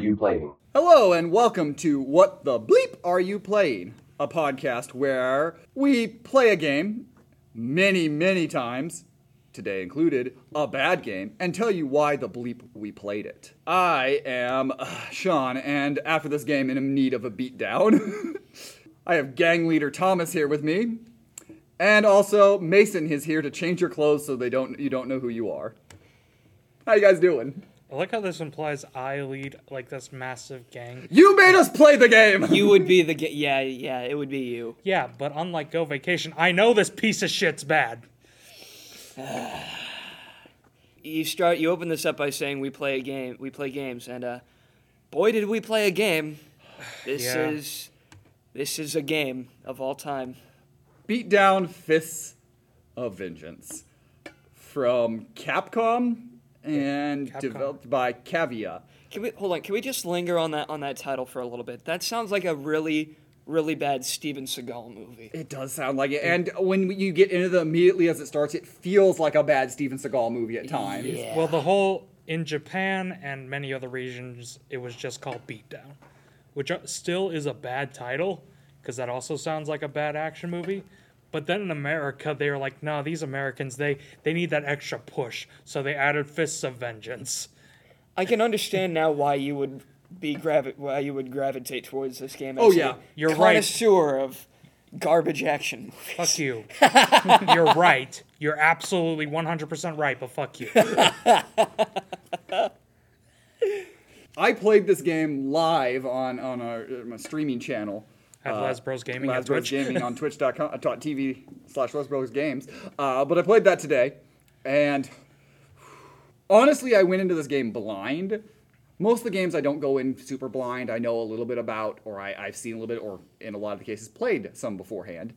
you playing? Hello, and welcome to What the Bleep Are You Playing? A podcast where we play a game many, many times, today included, a bad game, and tell you why the bleep we played it. I am uh, Sean, and after this game, am in need of a beatdown. I have gang leader Thomas here with me, and also Mason is here to change your clothes so they don't you don't know who you are. How you guys doing? I like how this implies I lead like this massive gang. You made us play the game. You would be the ga- yeah yeah it would be you. Yeah, but unlike Go Vacation, I know this piece of shit's bad. You start you open this up by saying we play a game we play games and uh, boy did we play a game. This Yeah. is this is a game of all time. Beat down Fists of Vengeance from Capcom and Capcom. developed by Cavia. Can we hold on? Can we just linger on that on that title for a little bit? That sounds like a really really bad Steven Seagal movie. It does sound like it, and when you get into the immediately as it starts, it feels like a bad Steven Seagal movie at times. Yeah. Well, the whole in Japan and many other regions, it was just called Beatdown, which uh, still is a bad title because that also sounds like a bad action movie. But then in America, they were like, "No, these Americans they they need that extra push," so they added Fists of Vengeance. I can understand now why you would be gravi- why you would gravitate towards this game. Oh, as yeah. a You're right. connoisseur of garbage action movies. Fuck you. You're right. You're absolutely 100% right, but fuck you. I played this game live on on our, my streaming channel. At Uh, Les Bros Gaming on Lazbros Twitch. Gaming on twitch.com, uh, TV slash Lazbros Games. Uh, but I played that today, and honestly, I went into this game blind. Most of the games I don't go in super blind. I know a little bit about, or I, I've seen a little bit, or in a lot of the cases, played some beforehand.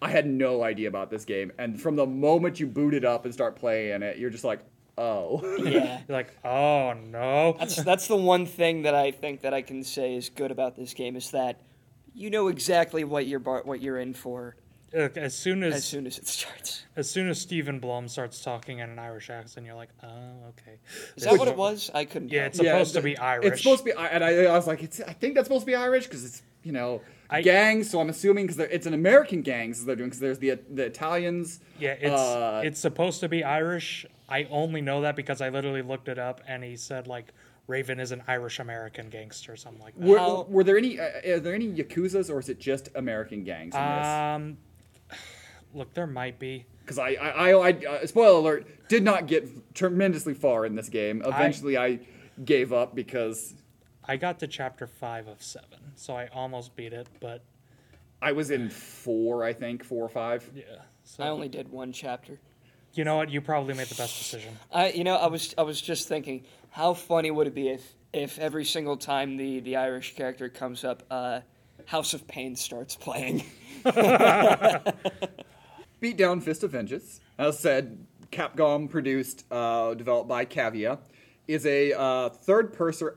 I had no idea about this game, and from the moment you boot it up and start playing it, you're just like, oh. Yeah. You're like, oh no. That's that's the one thing that I think that I can say is good about this game is that you know exactly what you're bar- what you're in for Look, as soon as as soon as it starts. as soon as Steven Blum starts talking in an Irish accent, you're like, oh, okay. Is that what it was? I couldn't. Yeah, tell. it's supposed to be Irish. It's supposed to be, and I, I was like, it's, I think that's supposed to be Irish because it's you know I- gangs. So I'm assuming because it's an American gangs they're doing because there's the the Italians. Yeah, it's uh, it's supposed to be Irish. I only know that because I literally looked it up, and he said like Raven is an Irish American gangster, or something like that. Were, How- were there any? Uh, are there any yakuza's or is it just American gangs in this? Um, look, there might be. Because I, I, I, I uh, spoiler alert, did not get tremendously far in this game. Eventually, I, gave up because I got to chapter five of seven, so I almost beat it, but I was in four, I think, four or five. yeah. So I only did one chapter. you know what? You probably made the best decision. I you know I was I was just thinking how funny would it be if if every single time the the Irish character comes up, uh, House of Pain starts playing. Beat Down Fist of Vengeance, as said, Capcom produced, uh, developed by Cavia, is a uh, third person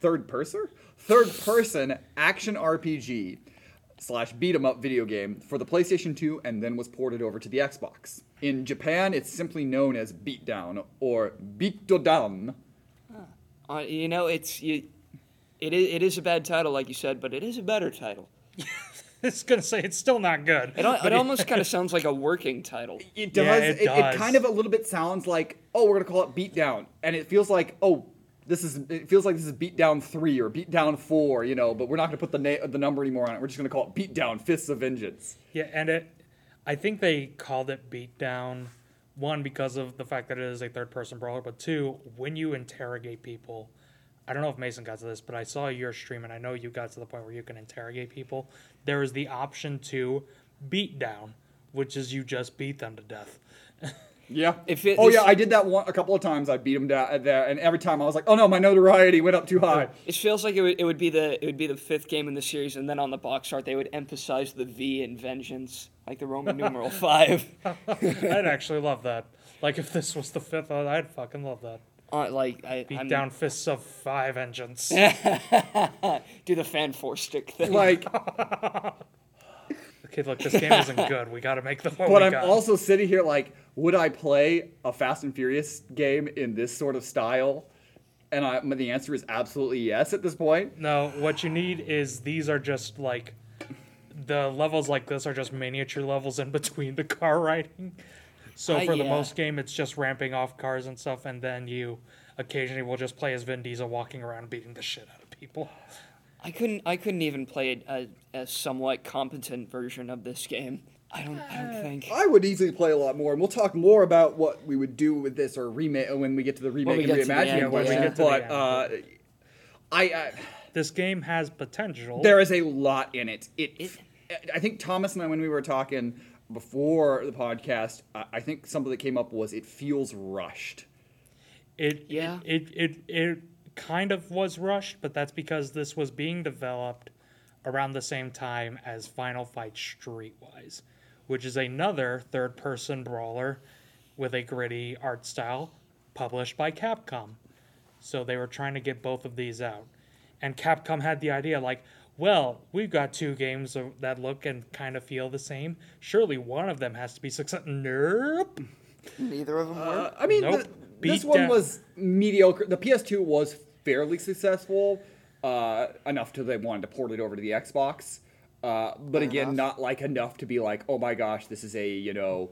third person third person action RPG slash beat 'em up video game for the PlayStation 2 and then was ported over to the Xbox. In Japan, it's simply known as Beatdown or Beatdown. Uh, you know it's you, it is it is a bad title like you said, but it is a better title. It's gonna say it's still not good. It, al- it almost kind of sounds like a working title. It does. Yeah, it, it it, kind of a little bit sounds like, oh, we're gonna call it Beatdown, and it feels like, oh, this is. It feels like this is Beatdown three or Beatdown four, you know. But we're not gonna put the na- the number anymore on it. We're just gonna call it Beatdown Fists of Vengeance. Yeah, and it, I think they called it beatdown. One because of the fact that it is a third-person brawler, but two, when you interrogate people, I don't know if Mason got to this, but I saw your stream, and I know you got to the point where you can interrogate people. There is the option to beat down, which is you just beat them to death. Yeah. If it- oh yeah, I did that one a couple of times. I beat him down uh, there, and every time I was like, oh no, my notoriety went up too high. It feels like it would, it would be the it would be the fifth game in the series, and then on the box art they would emphasize the V in vengeance, like the Roman numeral five. I'd actually love that. Like if this was the fifth, I'd fucking love that. Uh, like I Beat I'm, down fists of five engines. do the fan four stick thing. Like, Okay, look, this game isn't good. We got to make the but we I'm got. also sitting here like, would I play a Fast and Furious game in this sort of style? And I, the answer is absolutely yes at this point. No, what you need is these are just like the levels like this are just miniature levels in between the car riding. So Uh, for the most game, it's just ramping off cars and stuff, and then you occasionally will just play as Vin Diesel walking around beating the shit out of people. I couldn't. I couldn't even play a, a, a somewhat competent version of this game. I don't. I don't think. I would easily play a lot more, and we'll talk more about what we would do with this or remake when we get to the remake and get reimagining end, when we get to the But end. uh, I, I This game has potential. there is a lot in it. It, It- I think Thomas and I, when we were talking before the podcast, I I think something that came up was it feels rushed. It Yeah. It, it it it kind of was rushed, but that's because this was being developed around the same time as Final Fight Streetwise, which is another third-person brawler with a gritty art style published by Capcom. So they were trying to get both of these out. And Capcom had the idea like, well, we've got two games that look and kind of feel the same. Surely one of them has to be successful. Nope. Neither of them Uh, were. I mean, Nope. the- Beat this one down. was mediocre. The PS2 was fairly successful, uh, enough to they wanted to port it over to the Xbox. Uh, but again, enough. not like enough to be like, oh my gosh, this is a you know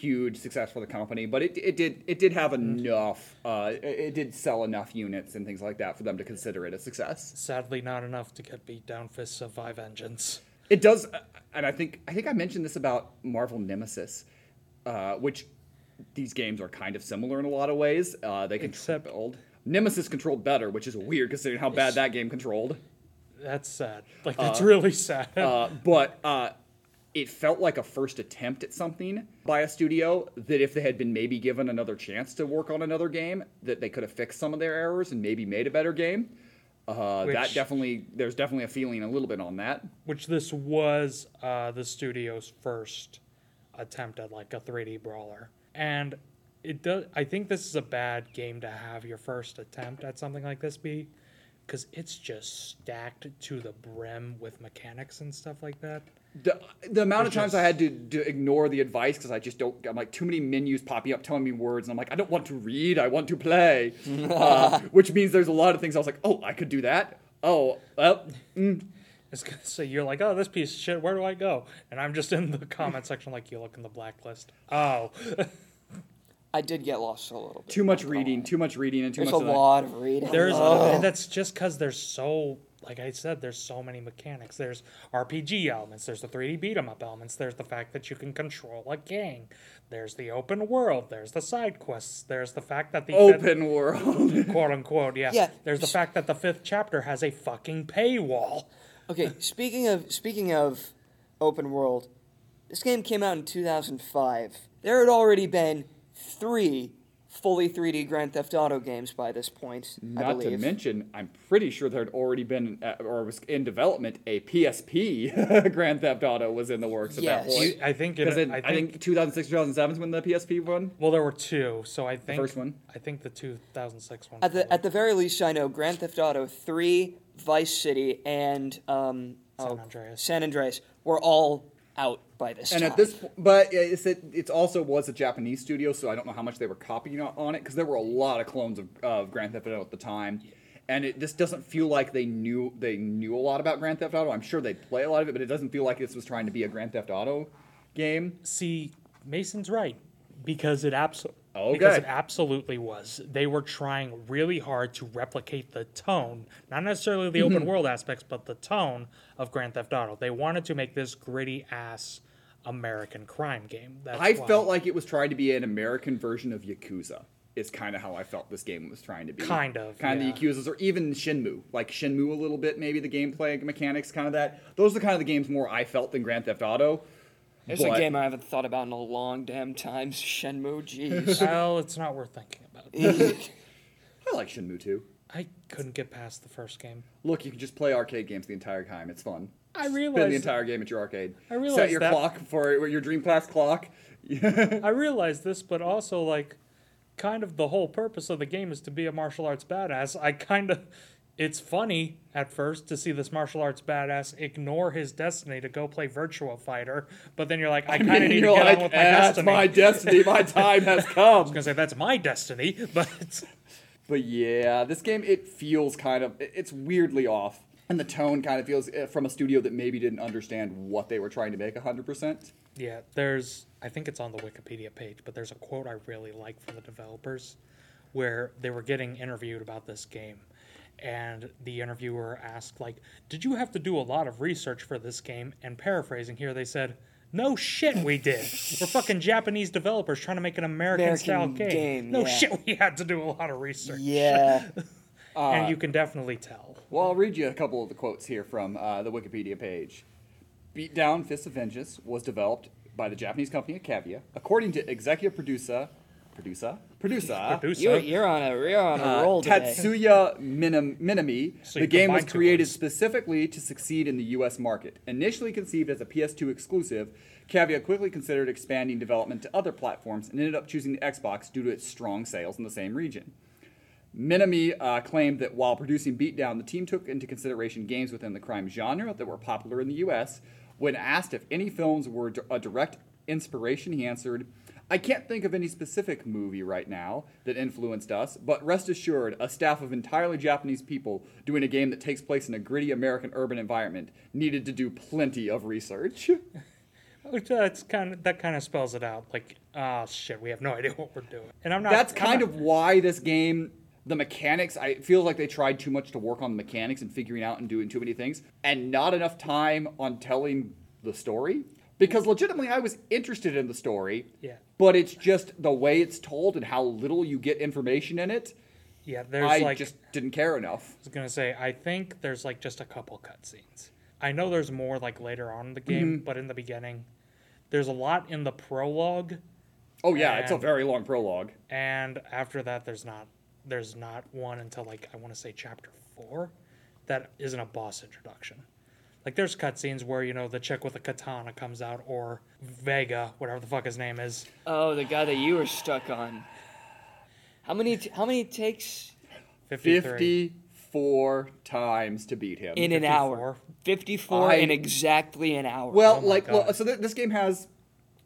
huge success for the company. But it, it did it did have Mm. enough. Uh, it, it did sell enough units and things like that for them to consider it a success. Sadly, not enough to get beat down for Survive engines. It does, and I think I think I mentioned this about Marvel Nemesis, uh, which these games are kind of similar in a lot of ways. Uh, they can Except- build. Nemesis controlled better, which is weird considering how bad that game controlled. That's sad. Like that's really sad. Uh, but uh, it felt like a first attempt at something by a studio that if they had been maybe given another chance to work on another game, that they could have fixed some of their errors and maybe made a better game. Uh, that definitely, there's definitely a feeling a little bit on that. Which this was uh, the studio's first attempt at like a 3D brawler, and it does. I think this is a bad game to have your first attempt at something like this be, because it's just stacked to the brim with mechanics and stuff like that. The, the amount of times just- I had to, to ignore the advice because I just don't. I'm like too many menus popping up telling me words, and I'm like, I don't want to read. I want to play, uh, which means there's a lot of things I was like, oh, I could do that. Oh, well, It's gonna say you're like, oh, this piece of shit. Where do I go? And I'm just in the comment section like, you look in the blacklist. Oh, I did get lost a little bit. too much reading, too much reading, and too There's much. a of that. lot of reading. There's Oh. and that's just because there's so like I said, there's so many mechanics. There's RPG elements. There's the 3D beat 'em up elements. There's the fact that you can control a gang. There's the open world. There's the side quests. There's the fact that the fifth- Open world. quote unquote yeah. Yeah. There's the fact that the fifth chapter has a fucking paywall. Okay, speaking of speaking of open world, this game came out in 2005. There had already been three fully 3D Grand Theft Auto games by this point. I Not to believe. mention, I'm pretty sure there had already been, uh, or was in development, a PSP Grand Theft Auto was in the works at Yes. that point. You- I think it, Because I I, think, think 2006, 2007 is when the PSP one. well there were two, so I think the first one? I think the 2006 one. At the probably- at the very least, I know Grand Theft Auto 3, Vice City, and um, San oh, Andreas. San Andreas were all out by this And time. at this, po- but it's it, it's also was a Japanese studio, so I don't know how much they were copying on- on it because there were a lot of clones of, of Grand Theft Auto at the time, and it this doesn't feel like they knew they knew a lot about Grand Theft Auto. I'm sure they play a lot of it, but it doesn't feel like this was trying to be a Grand Theft Auto game. See, Mason's right because it absolutely Okay. because it absolutely was. They were trying really hard to replicate the tone, not necessarily the Mm-hmm. open world aspects, but the tone of Grand Theft Auto. They wanted to make this gritty ass American crime game. That's I why. felt like it was trying to be an American version of Yakuza. Is kind of how I felt this game was trying to be. Kind of, kind yeah. of the Yakuzas, or even Shenmue, like Shenmue a little bit, maybe the gameplay mechanics, kind of that. Those are kind of the games more I felt than Grand Theft Auto. There's but- a game I haven't thought about in a long damn time. Shenmue, jeez. well, it's not worth thinking about. I like Shenmue too. I couldn't get past the first game. Look, you can just play arcade games the entire time. It's fun. I realize Spend the entire game at your arcade. I realize Set your that- clock for your Dreamcast clock. I realized this, but also like kind of the whole purpose of the game is to be a martial arts badass. I kind of it's funny at first to see this martial arts badass ignore his destiny to go play Virtua Fighter, but then you're like, I kind of need to get like, on with my "Eh, that's destiny. my destiny. My time has come. I was gonna say that's my destiny, but But yeah, this game it feels kind of it's weirdly off, and the tone kind of feels eh, from a studio that maybe didn't understand what they were trying to make hundred percent. Yeah, there's I think it's on the Wikipedia page, but there's a quote I really like from the developers where they were getting interviewed about this game. And the interviewer asked, like, did you have to do a lot of research for this game? And paraphrasing here, they said, No shit, we did. We're fucking Japanese developers trying to make an American, style game. game, no yeah. shit, we had to do a lot of research. Yeah. and you can definitely tell. Well, I'll read you a couple of the quotes here from uh, the Wikipedia page. Beatdown Fist of Vengeance was developed by the Japanese company Akavia. According to executive producer, producer, producer, Producer. you're, you're on a you're on a uh, roll today. Tatsuya Minim- Minami, So the game was created words. specifically to succeed in the U.S. market. Initially conceived as a PS2 exclusive, Cavia quickly considered expanding development to other platforms and ended up choosing the Xbox due to its strong sales in the same region. Minami uh, claimed that while producing Beatdown, the team took into consideration games within the crime genre that were popular in the U.S. When asked if any films were a direct inspiration, he answered, I can't think of any specific movie right now that influenced us, but rest assured, a staff of entirely Japanese people doing a game that takes place in a gritty American urban environment needed to do plenty of research. Which that's kind of that kind of spells it out. Like, oh shit, we have no idea what we're doing. And I'm not. That's kind not- of why this game, the mechanics, I feel like they tried too much to work on the mechanics and figuring out and doing too many things, and not enough time on telling the story. Because legitimately, I was interested in the story. Yeah. But it's just the way it's told and how little you get information in it. Yeah, there's I like just didn't care enough. I was gonna say, I think there's like just a couple cutscenes. I know there's more like later on in the game, Mm-hmm. but in the beginning, there's a lot in the prologue, Oh yeah, it's a very long prologue. and after that, there's not there's not one until like I want to say chapter four, that isn't a boss introduction. Like there's cutscenes where you know the chick with a katana comes out, or Vega, whatever the fuck his name is. oh, the guy that you were stuck on. How many t- how many takes 53. Fifty-four times to beat him. in an 54. hour? 54 I- in exactly an hour. Well, Oh my like, well, God. so th- this game has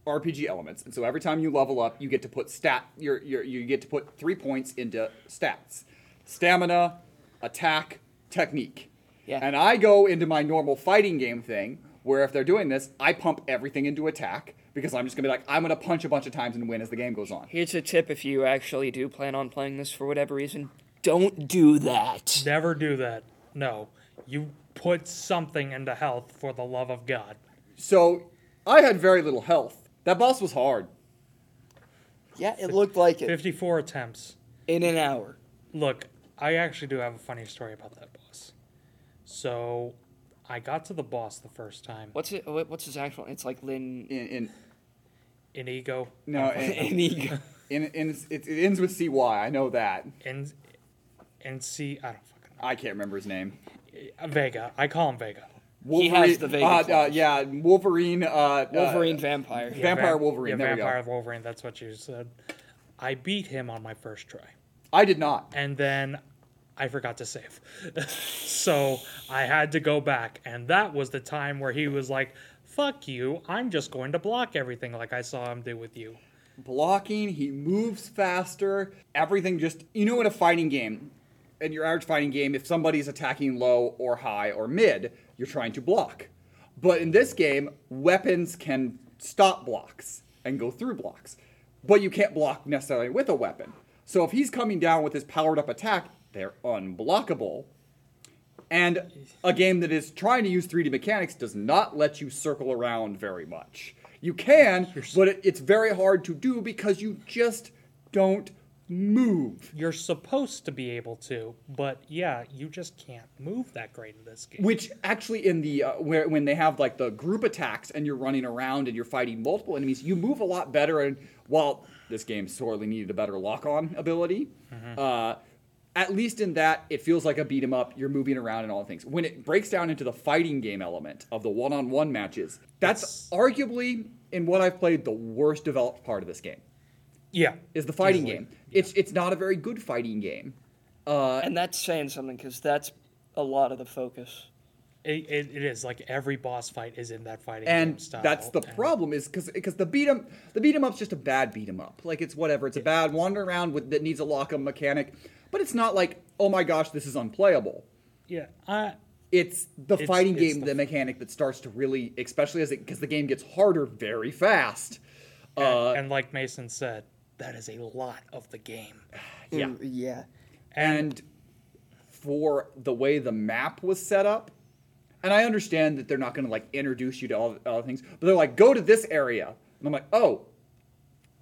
RPG elements, and so every time you level up, you get to put stat. You're, you're, you get to put three points into stats: stamina, attack, technique. Yeah. And I go into my normal fighting game thing, where if they're doing this, I pump everything into attack because I'm just gonna be like, I'm gonna punch a bunch of times and win as the game goes on. Here's a tip if you actually do plan on playing this for whatever reason. Don't do that. Never do that. No, you put something into health for the love of God. So I had very little health. That boss was hard. Yeah, it looked like it 54 attempts. in an hour. Look, I actually do have a funny story about that boss. So, I got to the boss the first time. What's it? what- What's his actual? It's like Lin. In, in Inigo. no, in, Inigo. in, in, it, it ends with CY. I know that. And and see, I don't fucking I can't remember his name. know. Vega. I call him Vega. He has the Vega uh, uh, claws. yeah, Wolverine. Uh, Wolverine Uh, vampire. Yeah, Vampire Vamp- Wolverine, Yeah, there we go. Vampire Wolverine. That's what you said. I beat him on my first try. I did not. and then I forgot to save. so I had to go back, and that was the time where he was like, "Fuck you! I'm just going to block everything like I saw him do with you." Blocking, he moves faster. Everything just you know in a fighting game, in your average fighting game, if somebody's attacking low or high or mid, you're trying to block. But in this game, weapons can stop blocks and go through blocks. But you can't block necessarily with a weapon. So if he's coming down with his powered up attack, they're unblockable. And a game that is trying to use 3D mechanics does not let you circle around very much. You can, but it, it's very hard to do because you just don't move. You're supposed to be able to, but yeah, you just can't move that great in this game. Which actually, in the uh, where when they have like the group attacks and you're running around and you're fighting multiple enemies, you move a lot better. And while this game sorely needed a better lock-on ability, uh, at least in that it feels like a beat 'em up. You're moving around and all things. When it breaks down into the fighting game element of the one-on-one matches, that's arguably in what I've played the worst developed part of this game yeah, is the fighting Easily. game. It's it's not a very good fighting game. Uh, And that's saying something because that's a lot of the focus. it, it, it is like every boss fight is in that fighting and game style. that's the and- problem is because because the beat 'em the beat 'em up's just a bad beat 'em up like it's whatever it's a bad wander around with that needs a lock 'em mechanic but it's not like, oh my gosh, this is unplayable. Yeah, I It's the It's- fighting it's game, the- the, mechanic that starts to really, especially as it because the game gets harder very fast. Uh, and like Mason said, that is a lot of the game. yeah. Mm, yeah. and for the way the map was set up and i understand that they're not going to like introduce you to all, all the things but they're like go to this area and i'm like oh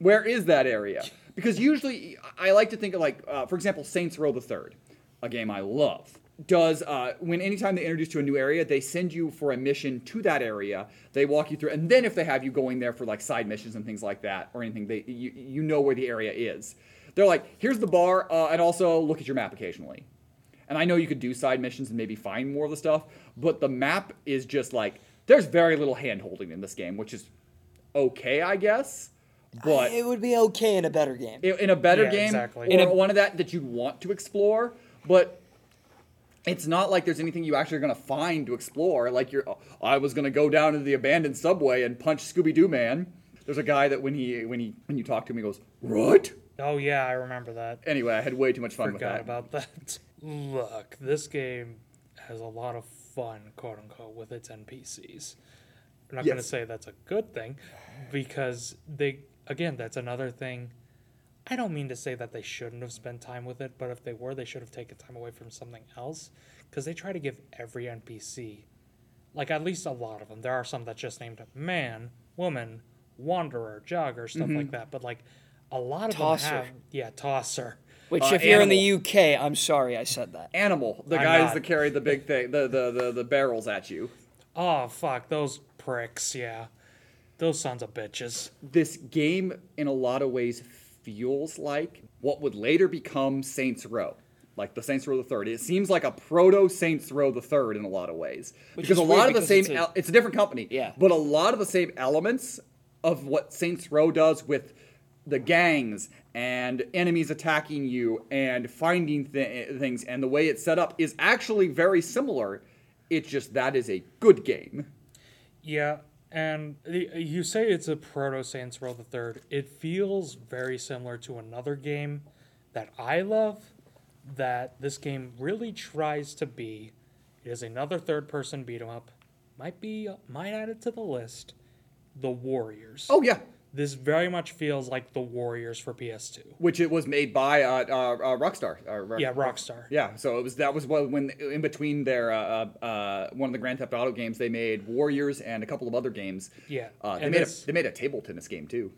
where is that area because usually i like to think of like uh, for example saints row the third a game i love. Does uh, when anytime they introduce to a new area they send you for a mission to that area. They walk you through and then if they have you going there for like side missions and things like that or anything they you, you know where the area is. They're like here's the bar uh, and also look at your map occasionally. And I know you could do side missions and maybe find more of the stuff, but the map is just like there's very little hand holding in this game, which is okay, I guess. But it would be okay in a better game. in in a better Yeah, game exactly. or In a- one of that that you'd want to explore, but it's not like there's anything you actually are going to find to explore. Like you're, oh, I was going to go down to the abandoned subway and punch Scooby Doo Man. There's a guy that when he when he when you talk to him, he goes, "What?" Oh yeah, I remember that. Anyway, I had way too much fun Forgot with that. about that. Look, this game has a lot of fun, quote unquote, with its NPCs. I'm not going to say that's a good thing because they, again, that's another thing. I don't mean to say that they shouldn't have spent time with it, but if they were, they should have taken time away from something else because they try to give every NPC, like at least a lot of them. There are some that just named man, woman, wanderer, jogger, stuff like that, but like a lot of Tosser. them have, yeah, tosser. Which, Uh, if you're in the UK, I'm sorry I said that. Animal, the I'm guys not. that carry the big thing, the, the the the barrels at you. Oh fuck those pricks! Yeah, those sons of bitches. this game in a lot of ways feels like what would later become Saints Row. Like the Saints Row the Third. It seems like a proto Saints Row the Third in a lot of ways. Which because a lot of the same it's a- el- it's a different company. Yeah. But a lot of the same elements of what Saints Row does with the gangs and enemies attacking you and finding th- things and the way it's set up is actually very similar. It's just that is a good game. Yeah, and you say it's a proto Saints Row the Third. It feels very similar to another game that I love. That this game really tries to be. It is another third-person beat 'em up. Might be might add it to the list. The Warriors. Oh yeah. This very much feels like the Warriors for PS2. Which it was made by uh, uh, uh, Rockstar. Uh, Rock- Yeah, Rockstar. Yeah, so it was that was what when in between their uh, uh, one of the Grand Theft Auto games they made Warriors and a couple of other games. Yeah, uh, they and made this- a, they made a table tennis game too.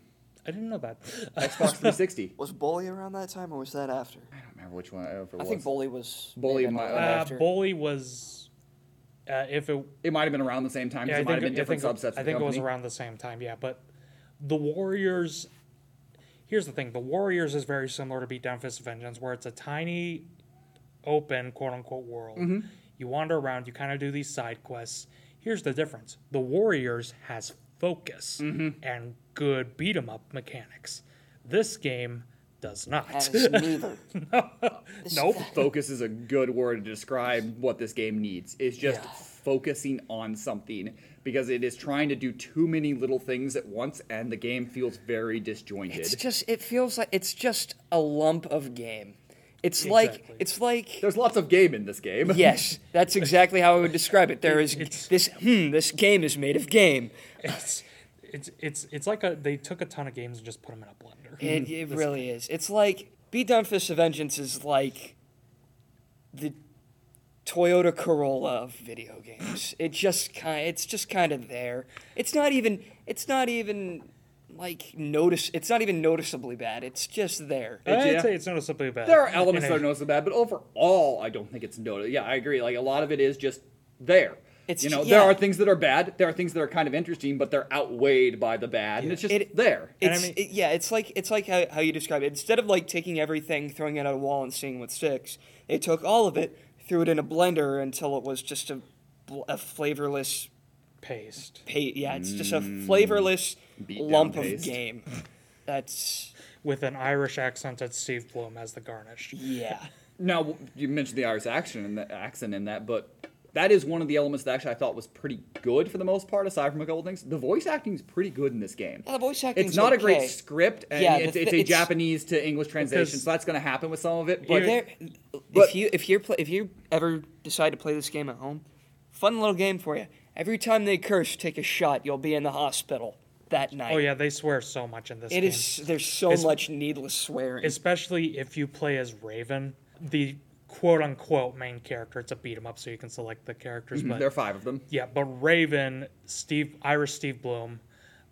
I didn't know that. Xbox 360. Was Bully around that time, or was that after? I don't remember which one. If it I think Bully was. Bully maybe might- Uh, after. Bully was, uh, if it it might have been around the same time. Yeah, it might have been I different think, subsets. Of I think it was around the same time, yeah. But the Warriors, here's the thing: the Warriors is very similar to Beatdown Fist of Vengeance, where it's a tiny, open quote unquote world. Mm-hmm. You wander around, you kind of do these side quests. Here's the difference: the Warriors has focus Mm-hmm. and good beat 'em up mechanics. This game does not. Has neither. nope. Focus is a good word to describe what this game needs. It's just Yeah. Focusing on something because it is trying to do too many little things at once, and the game feels very disjointed. It's just. It feels like it's just a lump of game. It's like it's like. There's lots of game in this game. Yes, that's exactly how I would describe it. There is It's- this. Hmm. This game is made of game. It's it's it's it's like a they took a ton of games and just put them in a blender. It, it really is. It's like Beatdown Fist of Vengeance is like the Toyota Corolla of video games. It just kind it's just kind of there. It's not even it's not even like notice it's not even noticeably bad. It's just there. I'd yeah. say it's noticeably bad. There are elements that a- are noticeably bad, but overall, I don't think it's noticeable. Yeah, I agree. Like a lot of it is just there. It's you know, ju- there are things that are bad. There are things that are kind of interesting, but they're outweighed by the bad, and it's just It- there. And I It's mean- it- yeah, it's like it's like how, how you describe it. Instead of like taking everything, throwing it at a wall, and seeing what sticks, they took all of it, threw it in a blender until it was just a, a flavorless paste. pa- Yeah, it's just a mm. flavorless Beat down lump paste. of game. That's with an Irish accented Steve Blum as the garnish. yeah. Now you mentioned the Irish accent in that accent in that, but that is one of the elements that actually I thought was pretty good for the most part, aside from a couple things. The voice acting is pretty good in this game. Yeah, the voice acting's It's not a great script, and Yeah, it's, the it's a it's- Japanese to English translation, so that's going to happen with some of it. But But there, but- if you if you if you ever decide to play this game at home, fun little game for you. Every time they curse, take a shot. You'll be in the hospital that night. Oh yeah, they swear so much in this It game. is. There's so It's- much needless swearing. especially if you play as Raven, the quote unquote main character. It's a beat 'em up, so you can select the characters. But there are five of them. yeah, but Raven, Steve, Irish Steve Blum,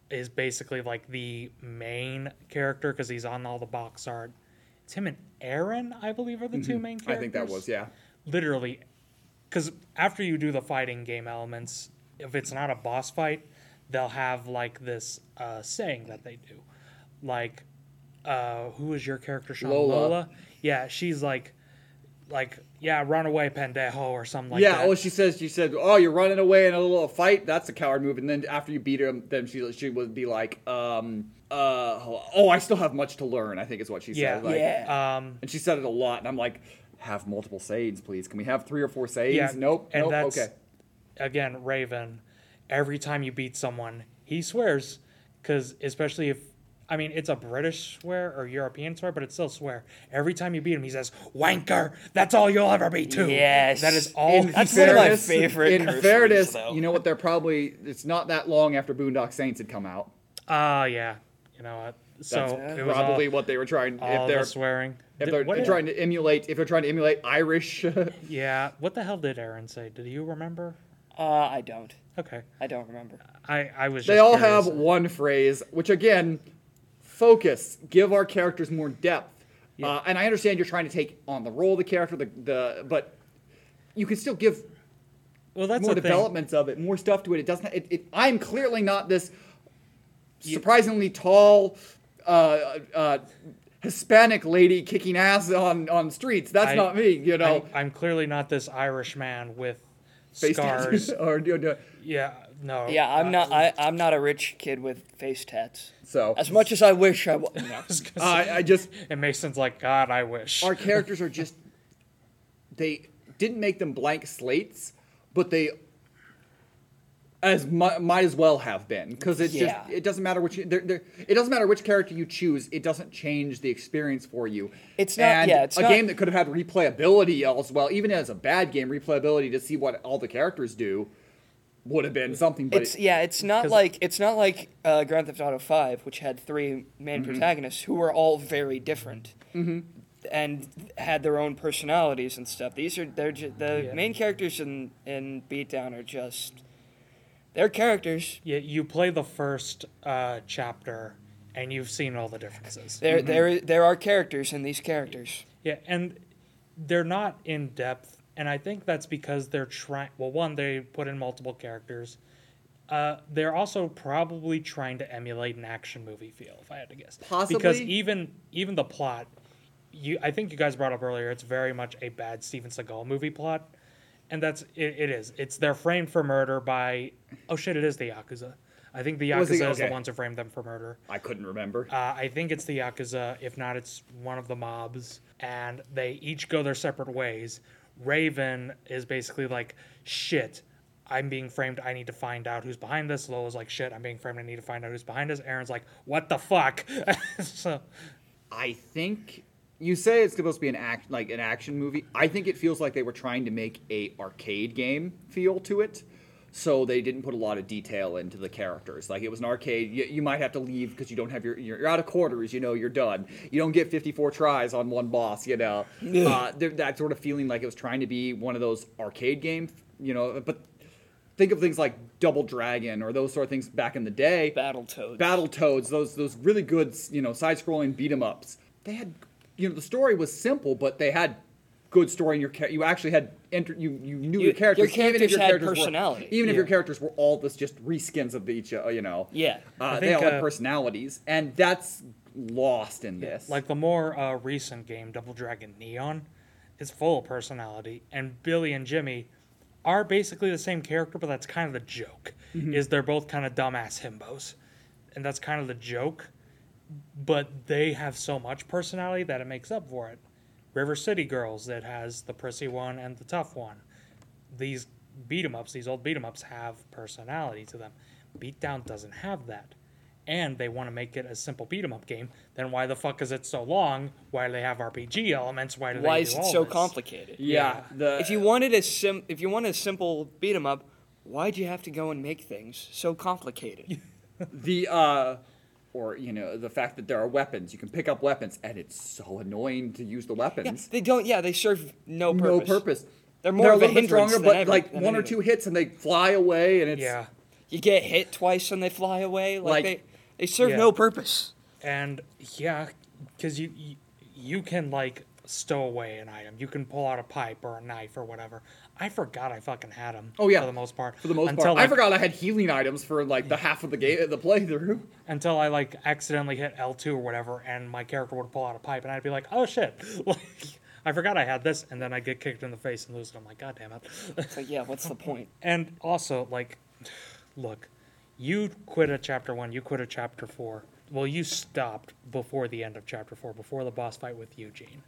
is basically like the main character because he's on all the box art. It's him and Aaron, I believe, are the two main Mm-hmm. I think that was yeah. literally because after you do the fighting game elements if it's not a boss fight they'll have like this uh, saying that they do like uh, who is your character Sean? Lola. yeah she's like like yeah run away pendejo or something like yeah. that Yeah. Oh, she says she said, "Oh, you're running away in a little fight. That's a coward move." And then after you beat him, then she she would be like, um, uh, "Oh, I still have much to learn." I think is what she yeah said. Like, Yeah. um And she said it a lot, and I'm like, "Have multiple sayings, please. Can we have three or four sayings?" Yeah, Nope. and nope. that's- okay. again raven every time you beat someone he swears because especially if I mean, it's a British swear or European swear, but it's still swear. Every time you beat him, he says, "Wanker." That's all you'll ever be too. Yes. that is all. In he That's one of my favorite In fairness, though. you know what? They're probably it's not that long after Boondock Saints had come out. Ah, yeah. You know what? So That's it probably all, what they were trying. all if they're the swearing. if they're did- trying to emulate, if they're trying to emulate Irish, yeah. What the hell did Aaron say? Did you remember? uh, I don't. Okay. I don't remember. I I was. they all curious. have one phrase, which again, focus, give our characters more depth. Yeah. Uh, and I understand you're trying to take on the role of the character, the, the but you can still give Well, that's more the thing. developments of it, more stuff to it. It doesn't. It, it, I'm clearly not this surprisingly tall, uh, uh, Hispanic lady kicking ass on on streets. That's I- not me. You know, I'm, I'm clearly not this Irish man with face scars. or you know, yeah. No. Yeah, I'm not. I, I'm not a rich kid with face tats. so. As much as I wish I was. No. I was gonna say- I I just and Mason's like, God, I wish. our characters are just they didn't make them blank slates, but they as mu- might as well have been because it's Yeah. just it doesn't matter which they're, they're, it doesn't matter which character you choose. It doesn't change the experience for you. It's not- And yeah, it's a not- game that could have had replayability as well, even as a bad game, replayability to see what all the characters do would have been something. But It's it- yeah. It's not like it's not like uh, Grand Theft Auto Five, which had three main Mm-hmm. protagonists who were all very different. And had their own personalities and stuff. These are they're ju- the Yeah. main characters in in Beatdown are just they're characters. Yeah, you play the first uh, chapter, and you've seen all the differences. There Mm-hmm. there there are characters in these characters. Yeah, and they're not in depth, and I think that's because they're trying. Well, one, they put in multiple characters. Uh, they're also probably trying to emulate an action movie feel, if I had to guess. Possibly, Because even even the plot, you I think you guys brought up earlier, it's very much a bad Steven Seagal movie plot, and that's it, it is. It's they're framed for murder by oh shit, it is the yakuza. I think the yakuza it- is the ones who framed them for murder. I couldn't remember. Uh, I think it's the Yakuza. If not, it's one of the mobs. And they each go their separate ways. Raven is basically like, shit, I'm being framed. I need to find out who's behind this. Lola's like, shit, I'm being framed. I need to find out who's behind this. Aaron's like, what the fuck? so, I think you say it's supposed to be an act like an action movie. I think it feels like they were trying to make a arcade game feel to it. So they didn't put a lot of detail into the characters. Like it was an arcade. You, you might have to leave because you don't have your you're, you're out of quarters. You know you're done. You don't get 54 tries on one boss. You know uh, that sort of feeling like it was trying to be one of those arcade games. You know, but think of things like Double Dragon or those sort of things back in the day. Battle Toads. Battle Toads. those those really good, you know, side-scrolling beat 'em ups. They had, you know, the story was simple, but they had good story. And your cha- you actually had enter, you you knew You- your characters. your even if characters had characters were- personality. even if your characters were all this just reskins of each, uh, you know. Yeah. Uh, I they think, all had uh, personalities, and that's lost in this. like the more uh, recent game, Double Dragon Neon, is full of personality. And Billy and Jimmy are basically the same character, but that's kind of the joke. Is they're both kind of dumbass himbos, and that's kind of the joke. But they have so much personality that it makes up for it. River City Girls that has the prissy one and the tough one. These beat 'em ups, these old beat 'em ups have personality to them. Beatdown doesn't have that. And they want to make it a simple beat 'em up game. Then why the fuck is it so long? Why do they have RPG elements? Why do they Why do is it all so this? complicated? Yeah, the If you wanted a sim, if you wanted a simple beat 'em up, why'd you have to go and make things so complicated? the uh or you know the fact that there are weapons you can pick up weapons and it's so annoying to use the weapons yeah, they don't. Yeah, they serve no purpose. no purpose They're more a of a little bit stronger but ever- like than one or two hits and they fly away and it's Yeah. You get hit twice and they fly away. Like, Like- they, they serve Yeah. no purpose. And yeah, because you, you you can like stow away an item. You can pull out a pipe or a knife or whatever. I forgot I fucking had them. Oh, yeah. for the most part. for the most until part i forgot i had healing items for like the half of the game the playthrough until I like accidentally hit L two or whatever, and my character would pull out a pipe, and I'd be like, "Oh shit!" Like, I forgot I had this, and then I get kicked in the face and lose it. I'm like, "God damn it!" It's like, yeah, what's the point? and also, like, look, you quit at chapter one, you quit at chapter four. Well, you stopped before the end of chapter four, before the boss fight with Eugene,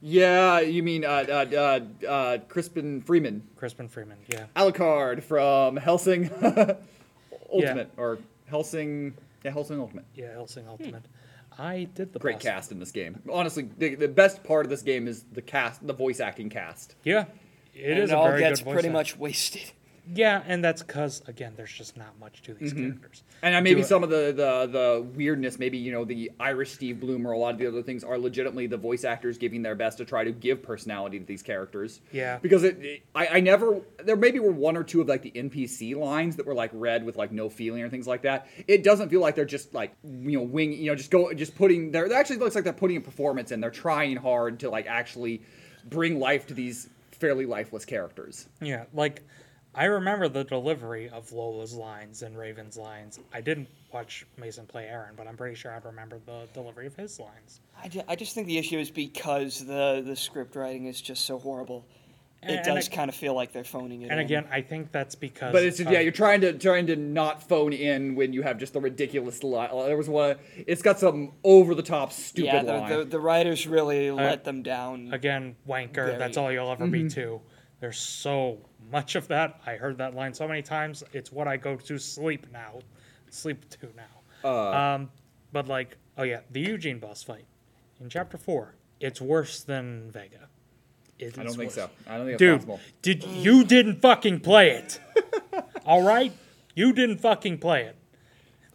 yeah you mean uh uh uh, uh crispin freeman. Crispin Freeman. Yeah, alucard from Hellsing ultimate or Hellsing yeah Hellsing ultimate. Yeah, Hellsing Ultimate. I did the great boss- cast in this game. Honestly the, the best part of this game is the cast the voice acting cast. Yeah, it and is it a all very gets good voice pretty act- much wasted. Yeah, and that's because again, there's just not much to Mm-hmm. these characters. And uh, maybe Do it- some of the, the the weirdness, maybe you know the Irish Steve Blum or a lot of the other things are legitimately the voice actors giving their best to try to give personality to these characters. Yeah. Because it, it- I, I never there maybe were one or two of like the NPC lines that were like read with like no feeling or things like that. It doesn't feel like they're just like you know wing you know just go just putting they're, it actually looks like they're putting a performance in. They're trying hard to like actually bring life to these fairly lifeless characters. Yeah, like I remember the delivery of Lola's lines and Raven's lines. I didn't watch Mason play Aaron, but I'm pretty sure I'd remember the delivery of his lines. I just, I just think the issue is because the the script writing is just so horrible. And- It does kind of feel like they're phoning it And in. again, I think that's because But it's of- yeah, you're trying to trying to not phone in when you have just the ridiculous line. There was one. It's got some over the top stupid yeah, line. the, the, the writers really let them down. again wanker. Very- That's all you'll ever Mm-hmm. be too. There's so much of that. I heard that line so many times. It's what I go to sleep now, sleep to now. Uh. um, but like, oh yeah, the Eugene boss fight in chapter four. It's worse than Vega. It I don't think worse. so. I don't think it's Dude, possible. did you didn't fucking play it? All right, you didn't fucking play it.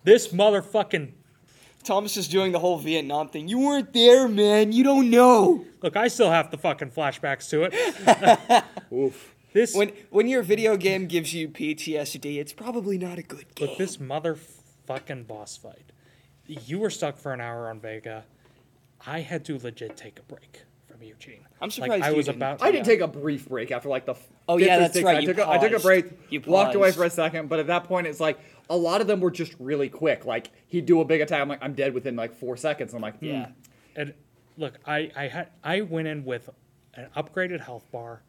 This motherfucking Thomas is doing the whole Vietnam thing. You weren't there, man. You don't know. look. I still have the fucking flashbacks to it. Oof. This When when your video game gives you PTSD, it's probably not a good game. But this motherfucking boss fight, you were stuck for an hour on Vega. I had to legit take a break from Eugene. I'm Like, surprised I you was didn't. about. I did take a brief break after like the. Oh, yeah, that's sixth. right, I you took a, I took a paused. break, You walked away for a second, but at that point it's like a lot of them were just really quick. Like he'd do a big attack, I'm like I'm dead within like four seconds. I'm like, hmm. Yeah. And look, I I had I went in with an upgraded health bar,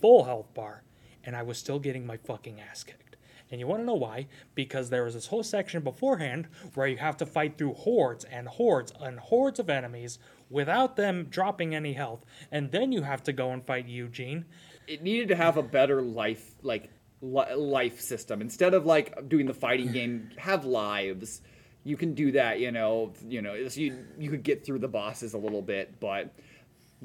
full health bar, and I was still getting my fucking ass kicked. And you want to know why? Because there was this whole section beforehand where you have to fight through hordes and hordes and hordes of enemies without them dropping any health, and then you have to go and fight Eugene. it needed to have a better life like li- life system instead of like doing the fighting game have lives you can do that you know you know so you you could get through the bosses a little bit but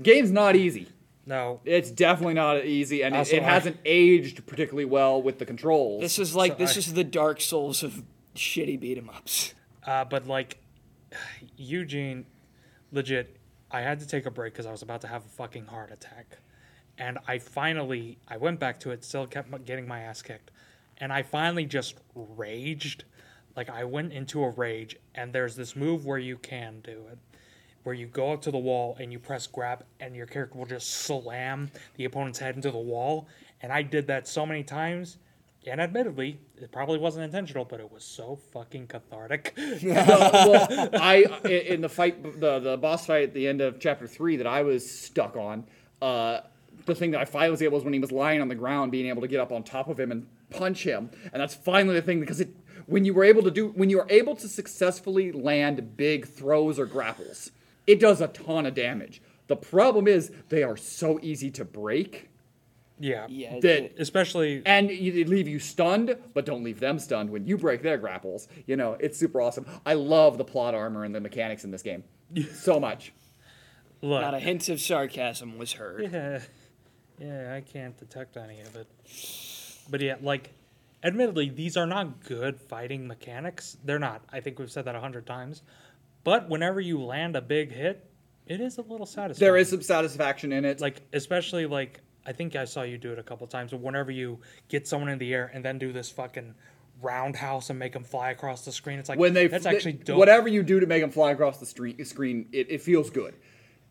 game's not easy No, it's definitely not easy and it, Also, it I- hasn't aged particularly well with the controls This is like So this I- is the Dark Souls of shitty beat 'em ups. Uh, but like Eugene, legit, I had to take a break because I was about to have a fucking heart attack, and I finally I went back to it. Still kept m- getting my ass kicked, and I finally just raged. Like I went into a rage, and there's this move where you can do it, where you go up to the wall and you press grab, and your character will just slam the opponent's head into the wall. And I did that so many times. And admittedly, it probably wasn't intentional, but it was so fucking cathartic. well, I in the fight, the the boss fight at the end of chapter three that I was stuck on. Uh, the thing that I finally was able was when he was lying on the ground, being able to get up on top of him and punch him, and that's finally the thing because it when you were able to do when you are able to successfully land big throws or grapples, it does a ton of damage. The problem is they are so easy to break Yeah. Yeah, That- Especially and you leave you stunned, but don't leave them stunned when you break their grapples. You know, it's super awesome. I love the plot armor and the mechanics in this game so much. look. not a hint of sarcasm was heard. Yeah, yeah, I can't detect any of it. But yeah, like, admittedly, these are not good fighting mechanics. They're not. I think we've said that a hundred times. But whenever you land a big hit, it is a little satisfying. There is some satisfaction in it. like, especially like I think I saw you do it a couple times. But whenever you get someone in the air and then do this fucking roundhouse and make them fly across the screen, it's like when they that's actually dope. whatever you do to make them fly across the street, screen, it, it feels good.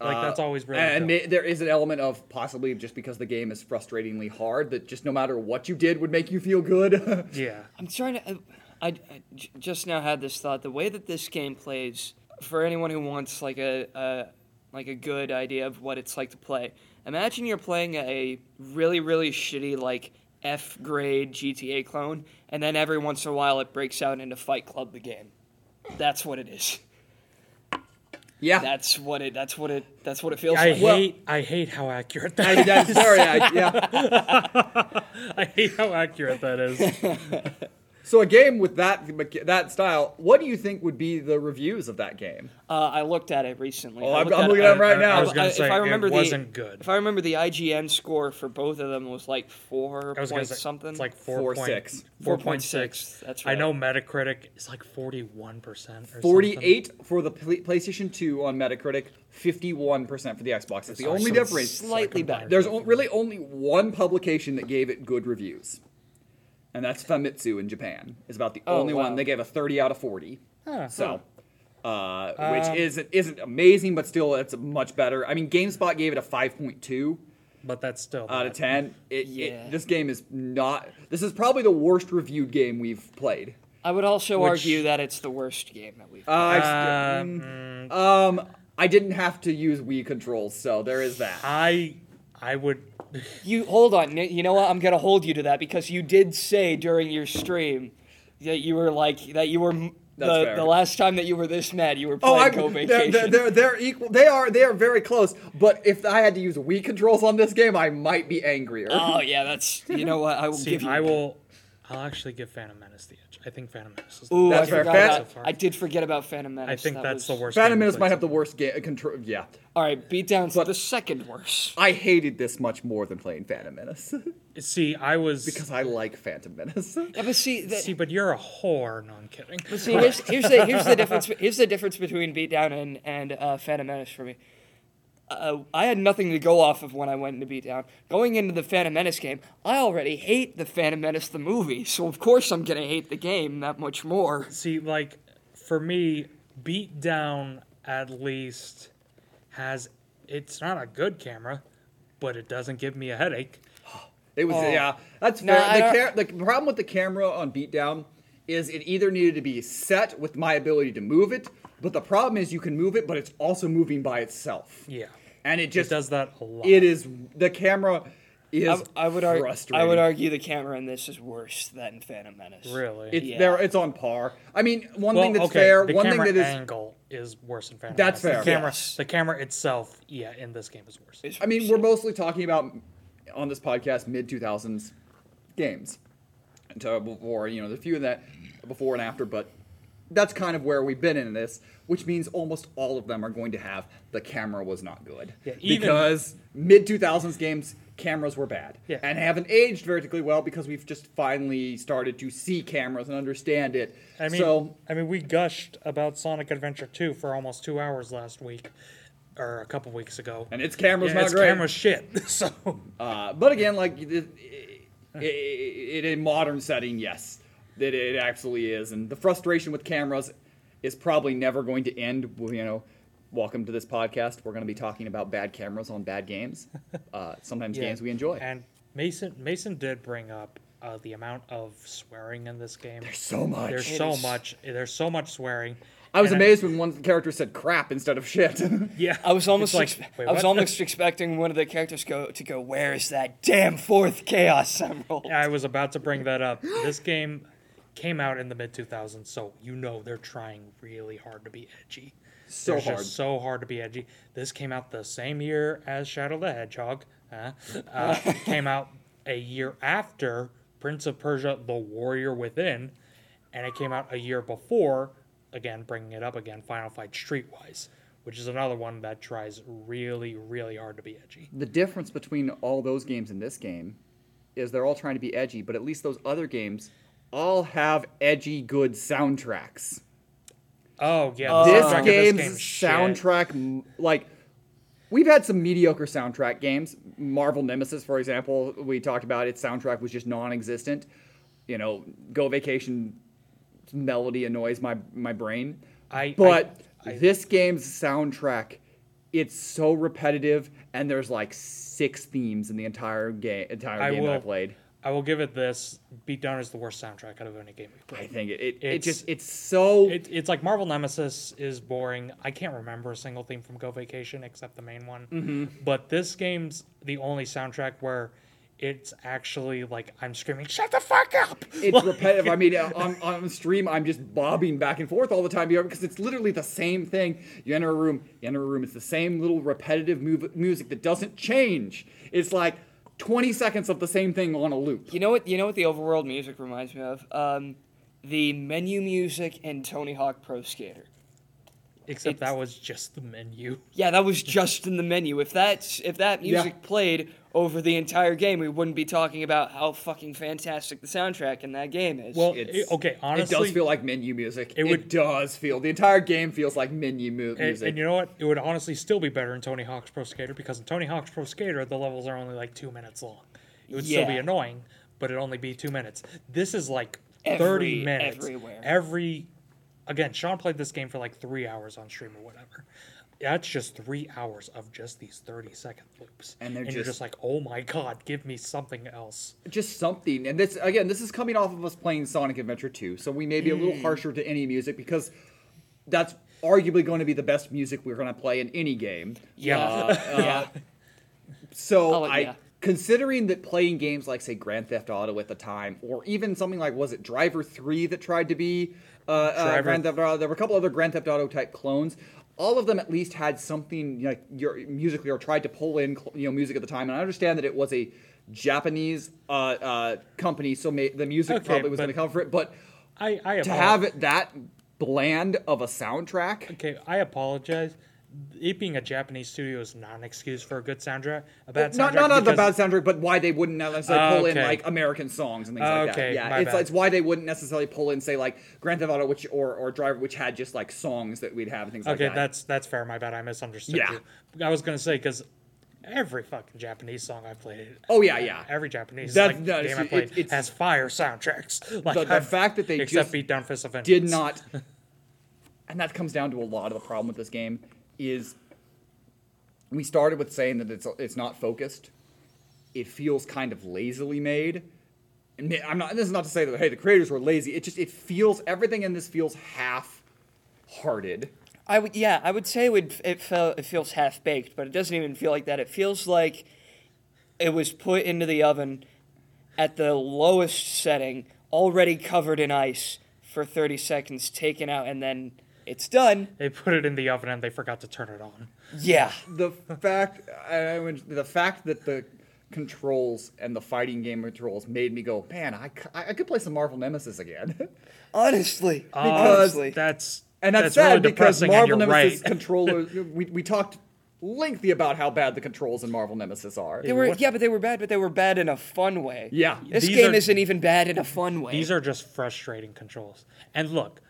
Like, that's uh, always really and dope. ma- there is an element of possibly just because the game is frustratingly hard that just no matter what you did would make you feel good. Yeah. I'm trying to. I just now had this thought. The way that this game plays, for anyone who wants like a, a like a good idea of what it's like to play, imagine you're playing a really really shitty like F grade GTA clone, and then every once in a while it breaks out into Fight Club the game. That's what it is. yeah, That's what it. That's what it. That's what it feels I like. Well- hate I hate how accurate that I, that's very I- yeah. I hate how accurate that is. So a game with that that style, what do you think would be the reviews of that game? Uh, I looked at it recently. Oh, I I'm- I'm at looking at it right I- now. I was gonna I- say if I remember it the- wasn't good. If I remember the IGN score for both of them was like four I was point say something. It's like Four, four point six. Four point six. That's right. I know Metacritic is like forty one percent or 48 for the PlayStation 2 on Metacritic, 51% for the Xbox. It's the only So difference. Slightly better. There's o- really only one publication that gave it good reviews, and that's Famitsu in Japan. Is about the Oh, only wow. one. They gave a 30 out of 40. Huh. So, uh, Um, which isn't isn't amazing, but still it's much better. I mean, GameSpot gave it a 5.2 but that's still out of 10. It, Yeah. it, this game is not. This is probably the worst reviewed game we've played. I would also Which- argue that it's the worst game that we've. I've Uh, st- mm, um, I didn't have to use Wii controls, so there is that. I I would you hold on. You know what? I'm gonna hold you to that because you did say during your stream that you were like that you were the, the last time that you were this mad you were Oh, playing I, Go they're, Vacation. they're, they're, they're equal. They are they are very close. But if I had to use Wii controls on this game, I might be angrier. oh yeah, that's you know what I will see. give you. I will. I'll actually give Phantom Menace the edge. I think Phantom Menace is. the Ooh, I That's fair. forgot Fan- about, so far. I did forget about Phantom Menace. I think That that's was- the worst. Phantom game Menace might have the worst game control. Yeah, All right, beat down to the second worst. I hated this much more than playing Phantom Menace. See, I was. because I like Phantom Menace. Yeah, but see, the, see, but you're a whore. No, I'm kidding. But see, here's, here's the here's the difference. Here's the difference between Beatdown and and uh, Phantom Menace for me. Uh, I had nothing to go off of when I went into Beatdown. Going into the Phantom Menace game, I already hate the Phantom Menace the movie, so of course I'm gonna hate the game that much more. See, like for me, Beat Down at least has. It's not a good camera, but it doesn't give me a headache. It was Oh. yeah, that's No, fair. I the, ca- the problem with the camera on Beatdown is it either needed to be set with my ability to move it, but the problem is you can move it, but it's also moving by itself, Yeah, and it it just does that a lot. It is the camera is I, I would argue. frustrating. I would argue the camera in this is worse than Phantom Menace. really. It's Yeah. there. It's on par. I mean, one well, thing that's okay, fair. the One thing that is. angle is worse than Phantom That's Menace. fair. The camera, Yes. the camera itself, yeah, in this game is worse. It's I mean, we're mostly talking about on this podcast mid two thousands games, until before you know the few of that before and after, but that's kind of where we've been in this, which means almost all of them are going to have the camera was not good Yeah, even- because mid two thousands games cameras were bad Yeah. and haven't aged vertically well because we've just finally started to see cameras and understand it. I mean, so I mean, we gushed about Sonic Adventure 2 for almost two hours last week, or a couple weeks ago. and its camera's yeah, not its great. camera's shit. So Uh, but again, like it, it, it, in modern setting, yes, that it actually is, and the frustration with cameras is probably never going to end. You know, welcome to this podcast. We're going to be talking about bad cameras on bad games. Uh, sometimes Yeah. games we enjoy. And Mason Mason did bring up uh, the amount of swearing in this game. There's so much. There's It so is- much. There's so much swearing. I was And amazed when one character said crap instead of shit. Yeah, I was almost like, expe- wait, I was almost expecting one of the characters go to go. Where's that damn fourth Chaos Emerald? I was about to bring that up. This game came out in the mid 2000s, so you know they're trying really hard to be edgy. so They're hard. just so hard to be edgy. This came out the same year as Shadow the Hedgehog. uh, uh, came out a year after Prince of Persia: The Warrior Within, and it came out a year before. Again, bringing it up again, Final Fight Streetwise, which is another one that tries really, really hard to be edgy. The difference between all those games and this game is they're all trying to be edgy, but at least those other games all have edgy, good soundtracks. Oh yeah, oh. the this soundtrack of game's game's soundtrack, m- like, we've had some mediocre soundtrack games. Marvel Nemesis, for example, we talked about its soundtrack was just non-existent. You know, Go Vacation melody annoys my my brain. I- but I- I- this game's soundtrack, it's so repetitive, and there's like six themes in the entire game entire I game that I played. I will give it this: Beatdown is the worst soundtrack out of any game we I played. think it it, it It's- just it's so It, it's like Marvel Nemesis is boring. I can't remember a single theme from Go Vacation except the main one. Mm-hmm. But this game's the only soundtrack where it's actually like I'm screaming, "Shut the fuck up!" it's repetitive. I mean, on, on stream, I'm just bobbing back and forth all the time because it's literally the same thing. You enter a room, you enter a room. It's the same little repetitive move, music that doesn't change. It's like 20 seconds of the same thing on a loop. You know what? You know what the overworld music reminds me of? Um, the menu music in Tony Hawk Pro Skater. Except It's- that was just the menu. Yeah, that was just in the menu. If that if that music Yeah. played over the entire game, we wouldn't be talking about how fucking fantastic the soundtrack in that game is. Well, It's, it- okay, honestly, it does feel like menu music. It, it would- does feel. The entire game feels like menu mu- And, music. and you know what? It would honestly still be better in Tony Hawk's Pro Skater because in Tony Hawk's Pro Skater, the levels are only like two minutes long. It would still be annoying, but it'd only be two minutes. This is like Every- 30 minutes. everywhere. Every. Again, Sean played this game for like three hours on stream or whatever. That's just three hours of just these 30 second loops. And they're you're just- just like, oh my god, give me something else. just something. And this again, this is coming off of us playing Sonic Adventure 2, so we may be a Mm. little harsher to any music because that's arguably going to be the best music we're going to play in any game. Yeah. Uh, yeah. So Oh, I yeah. considering that playing games like say Grand Theft Auto at the time, or even something like was it Driver Three that tried to be uh, uh, Grand Theft Auto. There were a couple other Grand Theft Auto type clones. All of them at least had something like your musically or tried to pull in you know music at the time. And I understand that it was a Japanese uh, uh, company, so may, the music Okay, probably was going to for it. But I, I to have it that bland of a soundtrack, Okay, I apologize. It being a Japanese studio is not an excuse for a good soundtrack. A bad soundtrack. not not not the bad soundtrack, but why they wouldn't necessarily ah, pull in Okay. like American songs and things like that. Yeah, my it's bad. it's why they wouldn't necessarily pull in say like Grand Theft Auto, which or or Driver, which had just like songs that we'd have and things Okay, like that. Okay, that's that's fair. My bad. I misunderstood Yeah. you. I was gonna say because every fucking Japanese song I played. Oh, yeah, yeah. Every Japanese That's- like, game I played it's- has fire soundtracks. Like The- the fact that they except just beat down Fist of Vengeance did not, and that comes down to a lot of the problem with this game is we started with saying that it's it's not focused. It feels kind of lazily made. And I'm not. This is not to say that hey, the creators were lazy. It just it feels everything in this feels half-hearted. I would yeah, I would say it would it felt it feels half baked, but it doesn't even feel like that. It feels like it was put into the oven at the lowest setting, already covered in ice for 30 seconds, taken out and then it's done. They put it in the oven and they forgot to turn it on. Yeah. the fact I, mean, the fact that the controls and the fighting game controls made me go, man, I, I could play some Marvel Nemesis again. Honestly. Because honestly. That's and that's, that's sad really because depressing. Marvel you're Nemesis right. controllers. We, we talked lengthy about how bad the controls in Marvel Nemesis are. they were yeah, but they were bad, but they were bad in a fun way. Yeah. This These game are- isn't even bad in a fun way. These are just frustrating controls. And look,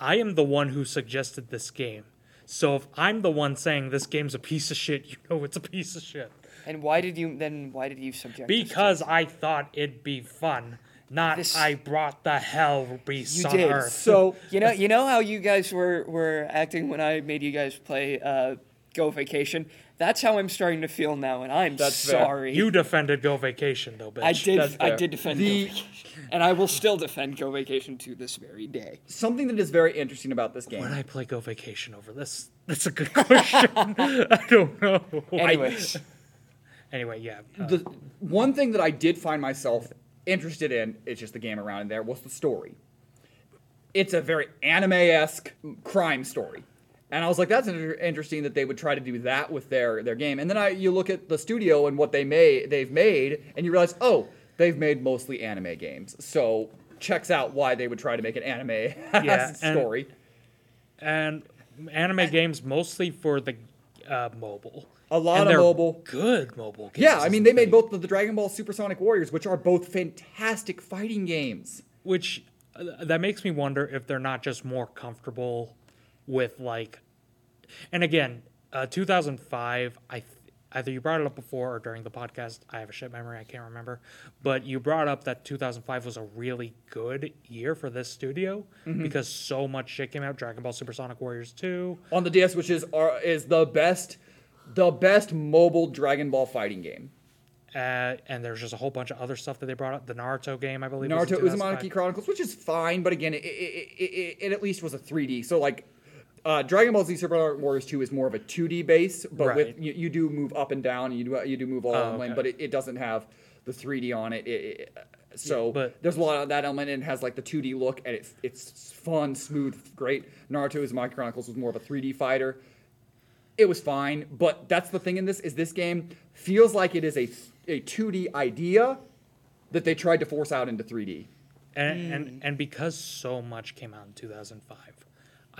I am the one who suggested this game. So if I'm the one saying this game's a piece of shit, you know it's a piece of shit. and why did you then why did you subject to? Because I thought it'd be fun, not This- I brought the hell beasts You on did. Earth. So You know, you know how you guys were were acting when I made you guys play uh, Go Vacation. That's how I'm starting to feel now, and I'm That's fair. sorry. You defended Go Vacation though, bitch. I did. That's I fair. did defend The- Go Vacation, and I will still defend Go Vacation to this very day. something that is very interesting about this game. Would I play Go Vacation over this? That's a good question. I don't know. Anyways, Anyway, yeah. uh, the one thing that I did find myself interested in, it's just the game around in there, was the story. It's a very anime esque crime story. And I was like, that's inter- interesting that they would try to do that with their, their game. And then I you look at the studio and what they made they've made, and you realize, oh, they've made mostly anime games. So checks out why they would try to make an anime Yeah, story. and anime games mostly for the uh, mobile. A lot And of mobile. Good mobile games. Yeah, I mean they made both of the Dragon Ball Supersonic Warriors, which are both fantastic fighting games. which uh, that makes me wonder if they're not just more comfortable with like and again uh, 2005 i th- either you brought it up before or during the podcast i have a shit memory i can't remember but you brought up that 2005 was a really good year for this studio because so much shit came out dragon ball supersonic warriors 2 On the DS, which is is the best the best mobile Dragon Ball fighting game. uh, and there's just a whole bunch of other stuff that they brought up the naruto game i believe Naruto 2005. Uzumaki Chronicles, which is fine, but again, it, it, it, it at least was a 3D. So like, uh, Dragon Ball Z Supersonic Warriors 2 is more of a 2D base, but with you, you do move up and down, and you do you do move all Oh, in lane, okay. but it, it doesn't have the 3D on it. it, it so Yeah, but- there's a lot of that element, and it has like the 2D look, and it's it's fun, smooth, great. Naruto Uzumaki Chronicles was more of a 3D fighter. It was fine, but that's the thing in this is this game feels like it is a a 2D idea that they tried to force out into 3D. and, and and because so much came out in 2005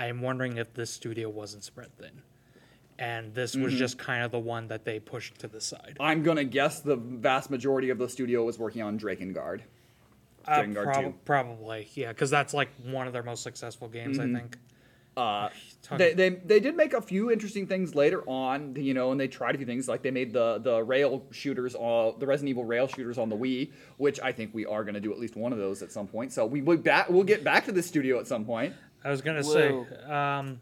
i am wondering if this studio wasn't spread thin and this was just kind of the one that they pushed to the side I'm gonna guess the vast majority of the studio was working on Drakengard. uh, Drakengard prob- 2. probably yeah because that's like one of their most successful games i think Uh, they, they they did make a few interesting things later on, you know, and they tried a few things like they made the the rail shooters, the Resident Evil rail shooters on the Wii, which I think we are gonna do at least one of those at some point. So we will back we'll get back to the studio at some point. I was gonna Whoa. say um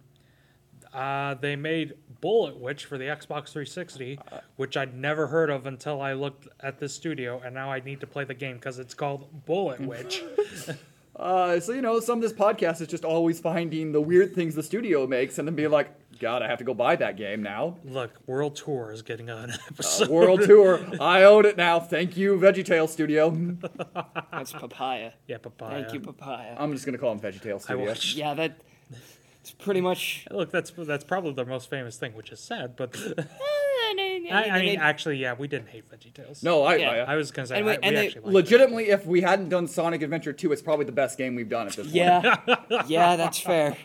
uh, they made Bullet Witch for the Xbox 360, which I'd never heard of until I looked at this studio, and now I need to play the game because it's called Bullet Witch. Uh, so you know, some of this podcast is just always finding the weird things the studio makes, and then being like, God, I have to go buy that game now. Look, World Tour is getting an episode. World Tour, I own it now. Thank you, VeggieTale Studio. That's papaya. Yeah, papaya. Thank you, papaya. I'm just gonna call him VeggieTale I Studio. watched. yeah, that. It's pretty much. Look, that's that's probably their most famous thing, which is sad. But I, I, I mean, actually, yeah, we didn't hate VeggieTales. No, I, Yeah. I, I was gonna say And I, we- we and they- actually liked it. legitimately, if we hadn't done Sonic Adventure 2, it's probably the best game we've done at this point. yeah, yeah, that's fair.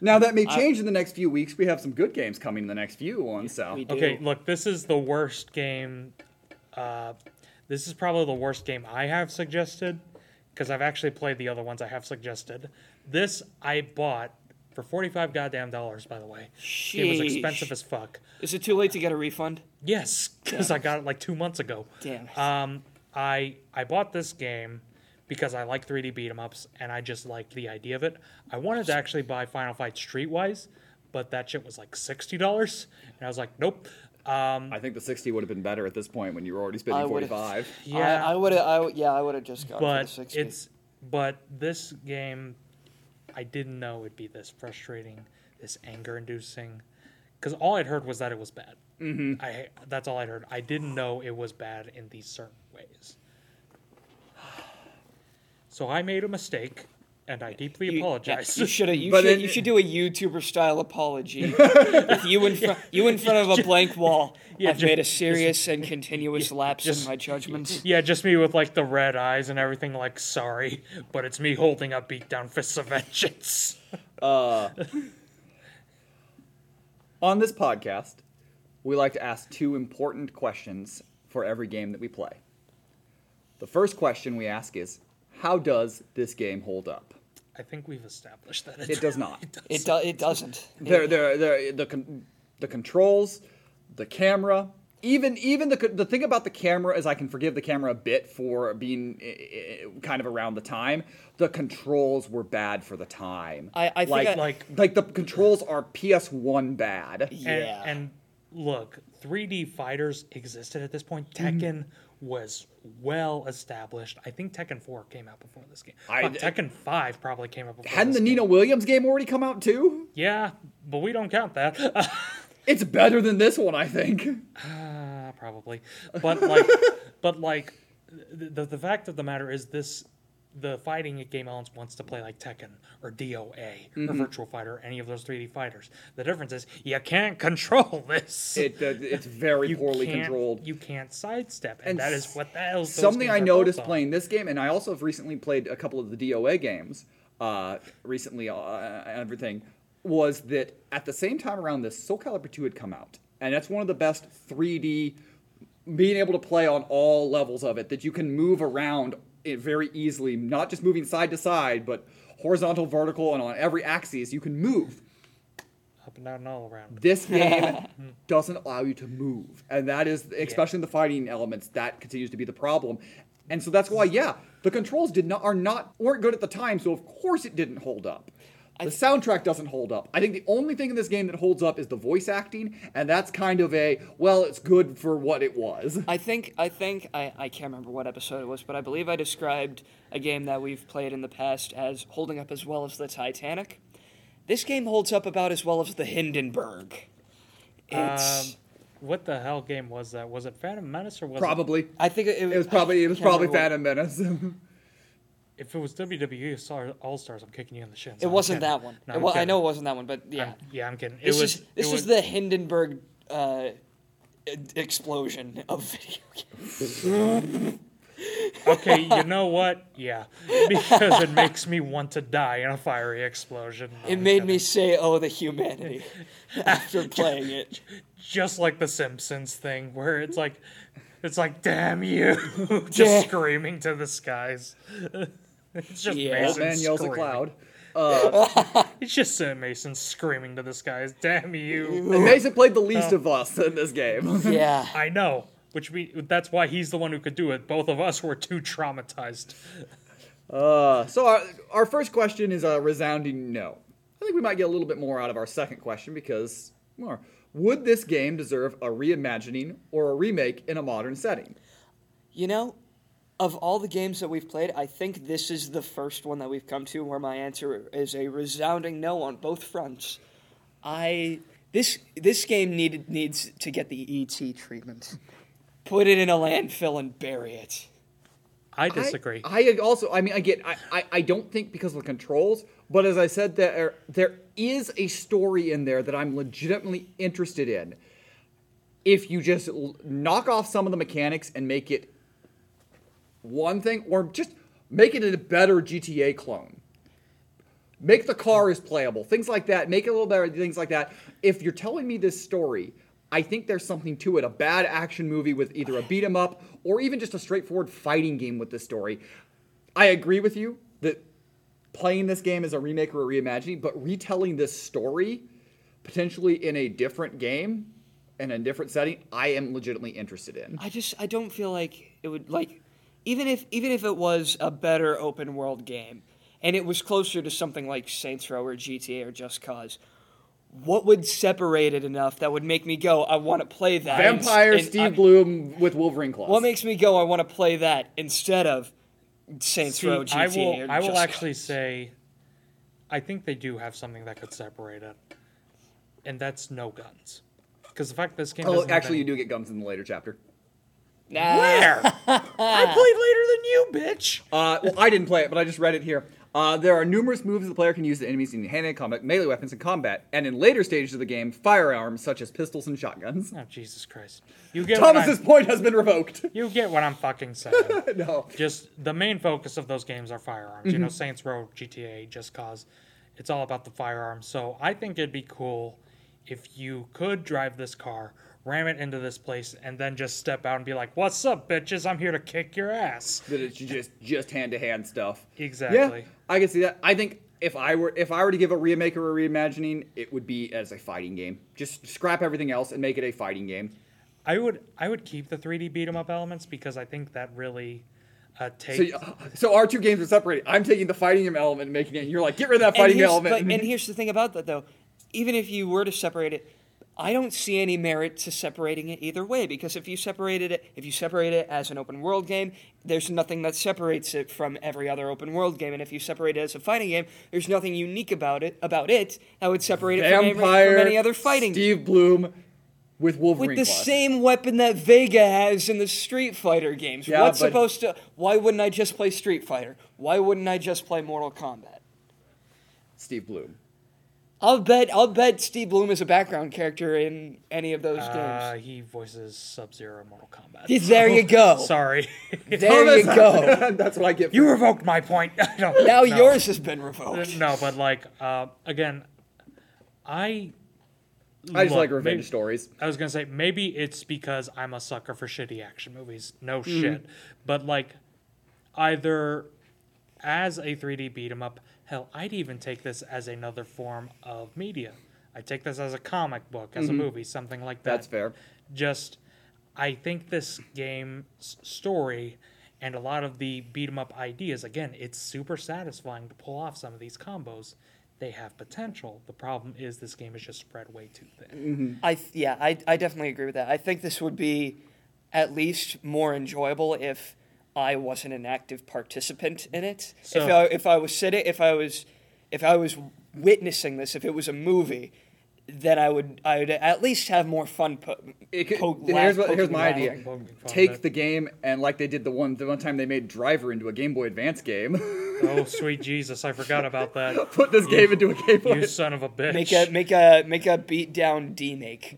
Now that may change in the next few weeks. We have some good games coming in the next few ones. So We do. Okay, look, this is the worst game. Uh, this is probably the worst game I have suggested because I've actually played the other ones I have suggested. This I bought for forty-five goddamn dollars. By the way, it was expensive as fuck. Is it too late to get a refund? Yes, because I got it like two months ago. Damn it. Um, I I bought this game because I like 3D beat 'em ups and I just liked the idea of it. I wanted to actually buy Final Fight Streetwise, but that shit was like sixty dollars, and I was like, nope. Um, I think the 60 would have been better at this point when you were already spending 45. yeah, I, I would have. Yeah, I would have just gone for the but sixty. it's but this game, I didn't know it'd be this frustrating, this anger-inducing, because all I'd heard was that it was bad. Mm-hmm. I that's all I'd heard. I didn't know it was bad in these certain ways. So I made a mistake, and I deeply You- apologize. yeah, you should. You But should. then- you should do a YouTuber style apology. if you in front, you in front of a blank wall. Yeah, I've ju- made a serious and continuous lapse just- in my judgments. Yeah, just me with like the red eyes and everything. Like, sorry, but it's me holding up beatdown fists of vengeance. Uh, on this podcast, we like to ask two important questions for every game that we play. The first question we ask is, how does this game hold up? I think we've established that It does not. It do, It doesn't. There, there, there. The con- the controls, the camera, even even the the thing about the camera is I can forgive the camera a bit for being eh, eh, kind of around the time. The controls were bad for the time. I- I think like I- Like- like the controls are PS1 bad. Yeah. And, and look, 3D fighters existed at this point. Mm-hmm. Was well established. I think Tekken 4 came out before this game. I- Fuck, Tekken 5 probably came out before Hadn't the game. Nina Williams game already come out too? Yeah, but we don't count that. It's better than this one, I think. Uh, probably. But like but like the the fact of the matter is this the fighting game elements wants to play like Tekken or DOA Mm-hmm. or Virtual Fighter, or any of those 3D fighters. The difference is you can't control this. It uh, it's very poorly controlled. You can't sidestep, and, And that is what the hell. Something I noticed playing this game, and I also have recently played a couple of the DOA games uh, recently uh, everything, was that at the same time around this, Soul Calibur 2 had come out. And that's one of the best 3D, being able to play on all levels of it, that you can move around it very easily, not just moving side to side, but horizontal, vertical, and on every axis, you can move. up and down and all around. This game doesn't allow you to move, and that is, especially in the fighting elements, that continues to be the problem. And so that's why, yeah, the controls did not are not weren't good at the time, so of course it didn't hold up. The soundtrack doesn't hold up. I think the only thing in this game that holds up is the voice acting, and that's kind of a well, it's good for what it was. I think I think I, I can't remember what episode it was, but I believe I described a game that we've played in the past as holding up as well as the Titanic. This game holds up about as well as the Hindenburg. It's Um, what the hell game was that? Was it Phantom Menace or was Probably. I think it, It was probably it was probably remember what- Phantom Menace. If it was WWE Star- All Stars, I'm kicking you in the shins. It I'm wasn't kidding. that one. No, I'm I know it wasn't that one, but yeah. I'm- yeah, I'm kidding. It This was. is this was, the Hindenburg uh, explosion of video games. Okay, you know what? Yeah, because it makes me want to die in a fiery explosion. No, It made kidding. me say, "Oh, the humanity," after playing it. just like the Simpsons thing, where it's like, it's like, damn you, just Yeah. screaming to the skies. it's just Yeah. Mason man yells at screaming. cloud. It's just uh, Mason screaming to the skies. Damn you! And Mason played the least of us in this game. Yeah. I know, which we that's why he's the one who could do it. Both of us were too traumatized. Uh, so our, our first question is a resounding no. I think we might get a little bit more out of our second question because more. Would this game deserve a reimagining or a remake in a modern setting? You know, of all the games that we've played, I think this is the first one that we've come to where my answer is a resounding no on both fronts. I this this game needed needs to get the ET treatment. Put it in a landfill and bury it. I disagree. I, I also, I mean, I get, I, I, I don't think because of the controls, but as I said, there there is a story in there that I'm legitimately interested in. If you just l- knock off some of the mechanics and make it one thing, or just make it a better GTA clone. Make the car cars playable, things like that. Make it a little better, things like that. If you're telling me this story, I think there's something to it. A bad action movie with either a beat 'em up or even just a straightforward fighting game with this story. I agree with you that playing this game as a remake or a reimagining, but retelling this story potentially in a different game and a different setting, I am legitimately interested in. I just I don't feel like it would like even if even if it was a better open world game and it was closer to something like Saints Row or GTA or Just Cause, what would separate it enough that would make me go, I want to play that? Vampire And Steve I- Blum with Wolverine claws. What makes me go, I want to play that instead of Saints See, Row, GTA, I will. or I will actually Cause? say, I think they do have something that could separate it, and that's no guns. Because the fact this game. Oh, doesn't actually, you do get guns in the later chapter. Nah. Where? I played later than you, bitch. Uh, well, I didn't play it, but I just read it here. Uh, there are numerous moves the player can use to enemies in hand-to-hand combat, melee weapons in combat, and in later stages of the game, firearms such as pistols and shotguns. Oh Jesus Christ! You get what Thomas's I'm, point has been revoked. You get what I'm fucking saying. no. just the main focus of those games are firearms. You Mm-hmm. know, Saints Row, GTA, Just Cause. It's all about the firearms. So I think it'd be cool if you could drive this car, ram it into this place, and then just step out and be like, "What's up, bitches? I'm here to kick your ass." That it's just just hand-to-hand stuff. Exactly. Yeah, I can see that. I think if I were if I were to give a remake or a reimagining, it would be as a fighting game. Just scrap everything else and make it a fighting game. I would I would keep the 3D beat 'em up elements because I think that really uh, So, takes. so our two games are separated. I'm taking the fighting game element and making it. And you're like, get rid of that fighting here's, element. but- and here's the thing about that, though. Even if you were to separate it, I don't see any merit to separating it either way. Because if you separated it, if you separate it as an open world game, there's nothing that separates it from every other open world game. And if you separate it as a fighting game, there's nothing unique about it about it that would separate it from, every, from any other fighting. Game. Steve Blum, with Wolverine. with the Plus. same weapon that Vega has in the Street Fighter games. Yeah, What's supposed to? Why wouldn't I just play Street Fighter? Why wouldn't I just play Mortal Kombat? Steve Blum. I'll bet. I'll bet Steve Blum is a background character in any of those Uh, games. he voices Sub Zero in Mortal Kombat. There you go. Sorry. There you go. That's what I get. For you revoked my point. I Now no. yours has been revoked. No, but like uh, again, I. I just look, like revenge maybe- stories. I was gonna say maybe it's because I'm a sucker for shitty action movies. No Mm-hmm. shit, but like either as a 3D beat 'em up, hell, I'd even take this as another form of media. I take this as a comic book, as a movie, something like that. Mm-hmm. That's fair. Just, I think this game's story and a lot of the beat 'em up ideas, again, it's super satisfying to pull off some of these combos. They have potential. The problem is this game is just spread way too thin. I th- yeah, I I definitely agree with that. I think this would be at least more enjoyable if I wasn't an active participant in it. if So- I if I was sitting, if I was if I was witnessing this, if it was a movie, then I would I would at least have more fun. Po- could, poke- here's what, here's my around. idea. Take the game and like they did the one the one time they made Driver into a Game Boy Advance game. Oh, sweet Jesus, I forgot about that. Put this game into a Game Boy. You son of a bitch. Make a make a make a beat down D make.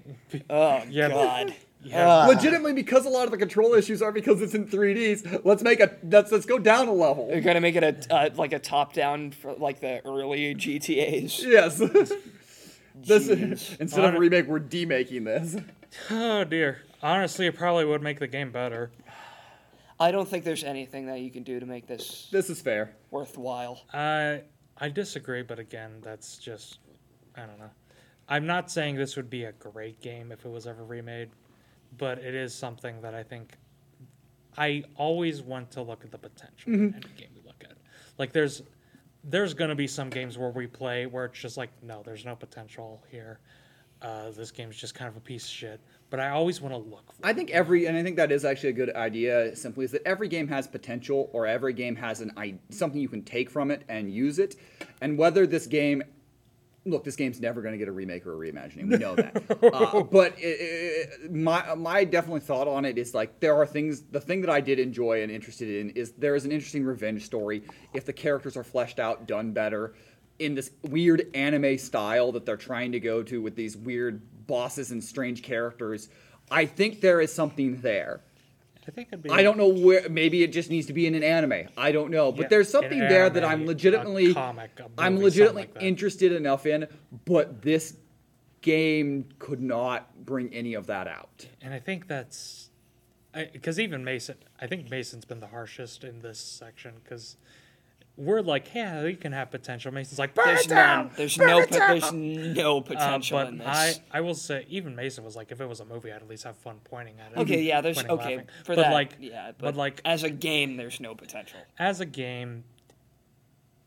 Oh Yeah, but- God. Yeah. Ah. Legitimately, because a lot of the control issues are because it's in 3ds. Let's make a let's let's go down a level. They're gonna make it a uh, like a top down for like the early GTA's. Yes. this Jeez. instead of a remake, we're demaking this. Oh dear. Honestly, it probably would make the game better. I don't think there's anything that you can do to make this This is fair. worthwhile. I I disagree, but again, that's just I don't know. I'm not saying this would be a great game if it was ever remade, but it is something that I think I always want to look at the potential in any game we look at. Like there's there's gonna be some games where we play where it's just like, no, there's no potential here. Uh, this game's just kind of a piece of shit. But I always want to look for I think every, and I think that is actually a good idea. Simply, is that every game has potential, or every game has an i something you can take from it and use it. And whether this game, look, this game's never going to get a remake or a reimagining. We know that. uh, but it, it, my my definitely thought on it is like there are things. The thing that I did enjoy and interested in is there is an interesting revenge story. If the characters are fleshed out, done better. In this weird anime style that they're trying to go to with these weird bosses and strange characters, I think there is something there. I think it'd be I don't know where. Maybe it just needs to be in an anime. I don't know, but Yeah, there's something there that I'm a legitimately, comic, a I'm legitimately like interested enough in. But this game could not bring any of that out. And I think that's because even Mason, I think Mason's been the harshest in this section because we're like, yeah, you can have potential. Mason's like, burn There's it down. none. There's burn no. it po- down." There's no Uh, potential but in this. I, I will say, even Mason was like, if it was a movie, I'd at least have fun pointing at it. okay, yeah. There's pointing, okay laughing. for but that. Like, yeah, but, like as a game, there's no potential. as a game,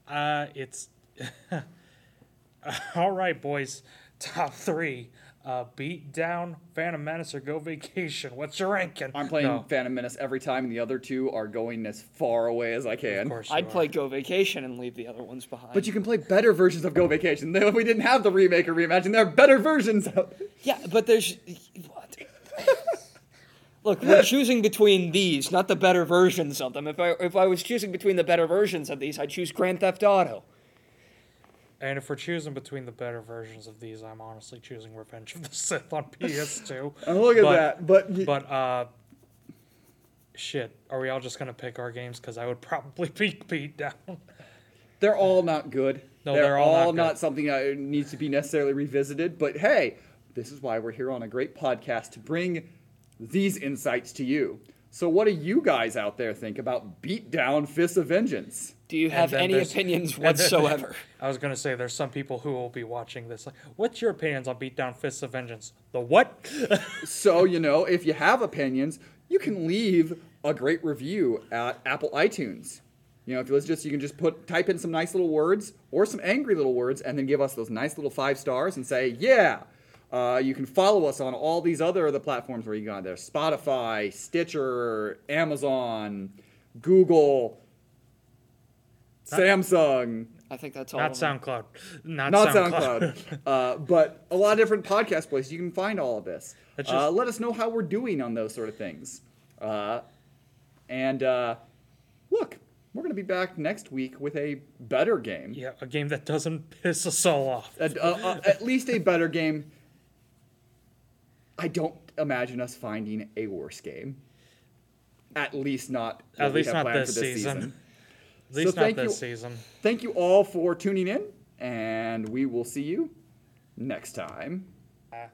uh, it's all right, boys. Top three: uh, beat down, Phantom Menace, or Go Vacation. What's your ranking? I'm playing No, Phantom Menace every time, and the other two are going as far away as I can. of course, you I'd are. play Go Vacation and leave the other ones behind. But you can play better versions of Go Vacation. If we didn't have the remake or reimagine, there are better versions out there. Yeah, but there's what? Look, we're choosing between these, not the better versions of them. If I if I was choosing between the better versions of these, I'd choose Grand Theft Auto. And if we're choosing between the better versions of these, I'm honestly choosing Revenge of the Sith on PS2. And look at But- that. But, y- But uh, shit, are we all just gonna pick our games? Because I would probably beat beat down. they're all not good. No, they're, they're all all, not not, something that needs to be necessarily revisited. But hey, this is why we're here on a great podcast to bring these insights to you. So, what do you guys out there think about Beatdown Fists of Vengeance? Do you have any opinions whatsoever? I was gonna say there's some people who will be watching this. Like, what's your opinions on Beatdown Fists of Vengeance? The what? So, you know, if you have opinions, you can leave a great review at Apple iTunes. You know, if you let's just you can just put type in some nice little words or some angry little words, and then give us those nice little five stars and say, yeah. Uh, you can follow us on all these other other platforms where you got there: Spotify, Stitcher, Amazon, Google, Samsung. I think that's all. Not. SoundCloud. Not, not SoundCloud. SoundCloud, uh, but a lot of different podcast places you can find all of this. That's uh, let us know how we're doing on those sort of things. Uh, and uh, look, we're going to be back next week with a better game. yeah, a game that doesn't piss us all off. At, uh, uh, at least a better game. I don't imagine us finding a worse game. At least not. what At we least have not planned this for season. At least not thank this you- season. Thank you all for tuning in, and we will see you next time. Ah.